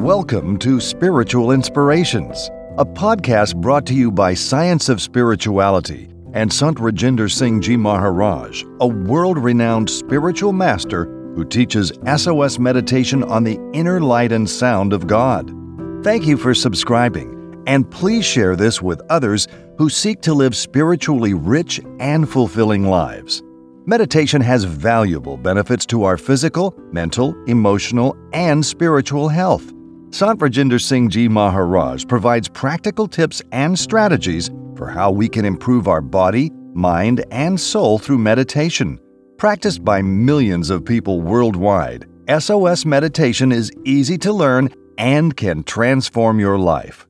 Welcome to Spiritual Inspirations, a podcast brought to you by Science of Spirituality and Sant Rajinder Singh Ji Maharaj, a world renowned spiritual master who teaches SOS meditation on the inner light and sound of God. Thank you for subscribing, and please share this with others who seek to live spiritually rich and fulfilling lives. Meditation has valuable benefits to our physical, mental, emotional, and spiritual health. Sant Rajinder Singh Ji Maharaj provides practical tips and strategies for how we can improve our body, mind, and soul through meditation. Practiced by millions of people worldwide, SOS meditation is easy to learn and can transform your life.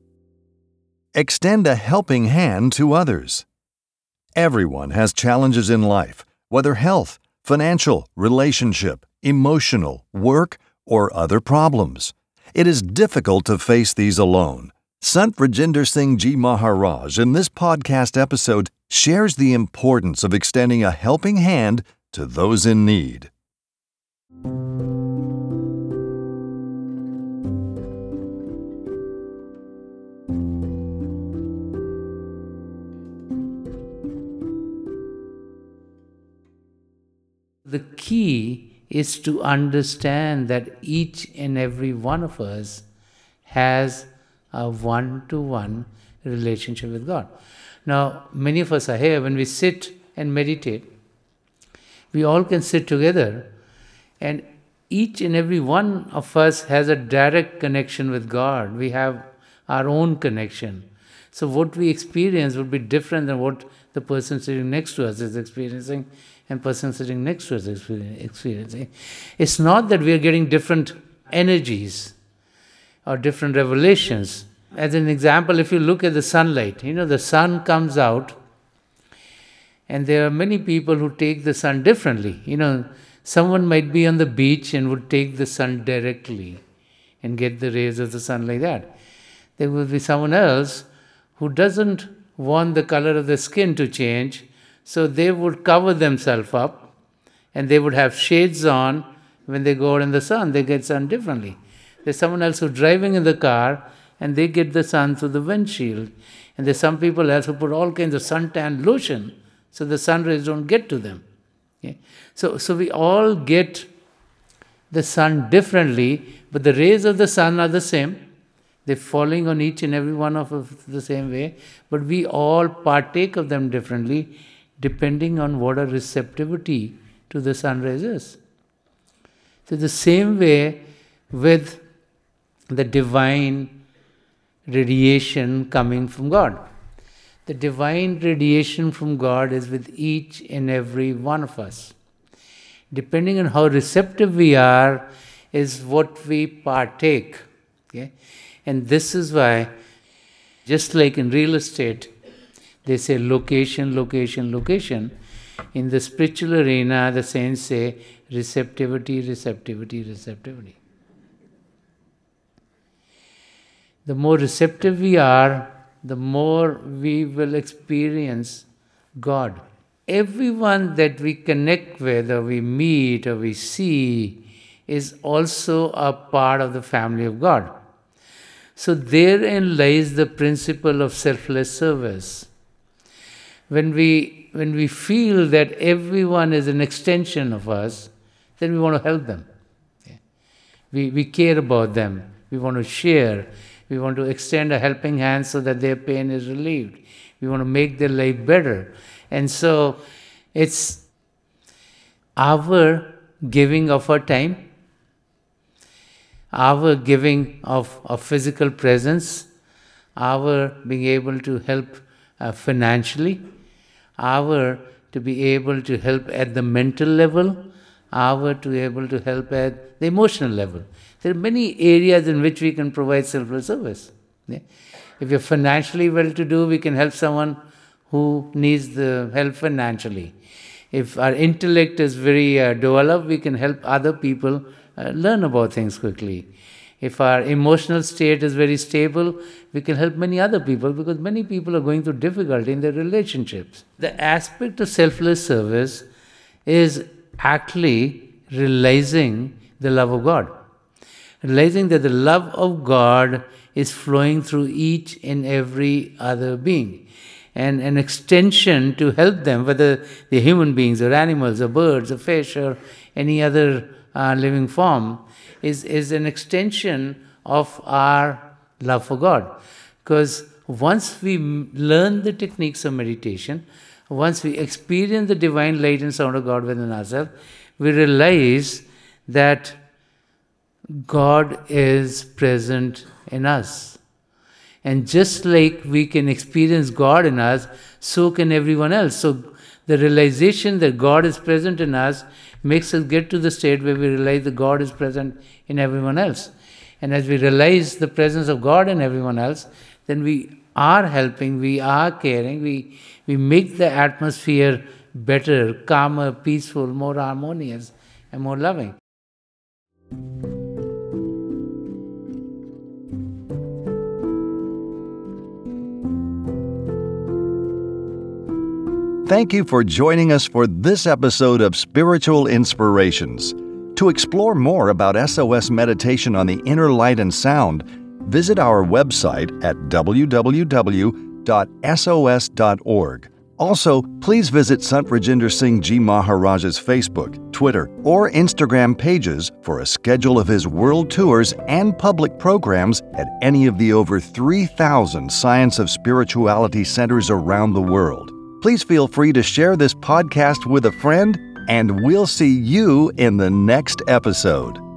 Extend a helping hand to others. Everyone has challenges in life, whether health, financial, relationship, emotional, work, or other problems. It is difficult to face these alone. Sant Rajinder Singh Ji Maharaj in this podcast episode shares the importance of extending a helping hand to those in need. The key is to understand that each and every one of us has a one to one relationship with God. Now, many of us are here when we sit and meditate, we all can sit together, and each and every one of us has a direct connection with God. We have our own connection. So, what we experience would be different than what the person sitting next to us is experiencing and person sitting next to us is experiencing. It's not that we are getting different energies or different revelations. As an example, if you look at the sunlight, you know, the sun comes out, and there are many people who take the sun differently. You know, someone might be on the beach and would take the sun directly and get the rays of the sun like that. There will be someone else who doesn't want the color of the skin to change so they would cover themselves up and they would have shades on when they go out in the sun. They get sun differently. There's someone else who's driving in the car and they get the sun through the windshield. And there's some people else who put all kinds of suntan lotion so the sun rays don't get to them. Okay? So, so we all get the sun differently, but the rays of the sun are the same. They're falling on each and every one of us the same way, but we all partake of them differently depending on what our receptivity to the sun rays is. So, the same way with the divine radiation coming from God. The divine radiation from God is with each and every one of us. Depending on how receptive we are, is what we partake. Okay? And this is why, just like in real estate, they say location, location, location. In the spiritual arena, the saints say receptivity, receptivity, receptivity. The more receptive we are, the more we will experience God. Everyone that we connect with, or we meet, or we see, is also a part of the family of God. So therein lies the principle of selfless service when we, when we feel that everyone is an extension of us, then we want to help them. We, we care about them. We want to share. We want to extend a helping hand so that their pain is relieved. We want to make their life better. And so it's our giving of our time, our giving of, of physical presence, our being able to help uh, financially, our to be able to help at the mental level, our to be able to help at the emotional level. There are many areas in which we can provide selfless service. Yeah? If you're financially well to do, we can help someone who needs the help financially. If our intellect is very uh, developed, we can help other people uh, learn about things quickly. If our emotional state is very stable, we can help many other people because many people are going through difficulty in their relationships. The aspect of selfless service is actually realizing the love of God. realizing that the love of God is flowing through each and every other being. And an extension to help them, whether they're human beings or animals or birds or fish or any other uh, living form, is, is an extension of our love for God. Because once we learn the techniques of meditation, once we experience the divine light and sound of God within ourselves, we realize that God is present in us. And just like we can experience God in us, so can everyone else. So the realization that God is present in us makes us get to the state where we realize that God is present in everyone else. And as we realize the presence of God in everyone else, then we are helping, we are caring, we, we make the atmosphere better, calmer, peaceful, more harmonious, and more loving. Thank you for joining us for this episode of Spiritual Inspirations. To explore more about SOS meditation on the inner light and sound, visit our website at www.sos.org. Also, please visit Sant Rajinder Singh Ji Maharaj's Facebook, Twitter, or Instagram pages for a schedule of his world tours and public programs at any of the over 3,000 Science of Spirituality centers around the world. Please feel free to share this podcast with a friend, and we'll see you in the next episode.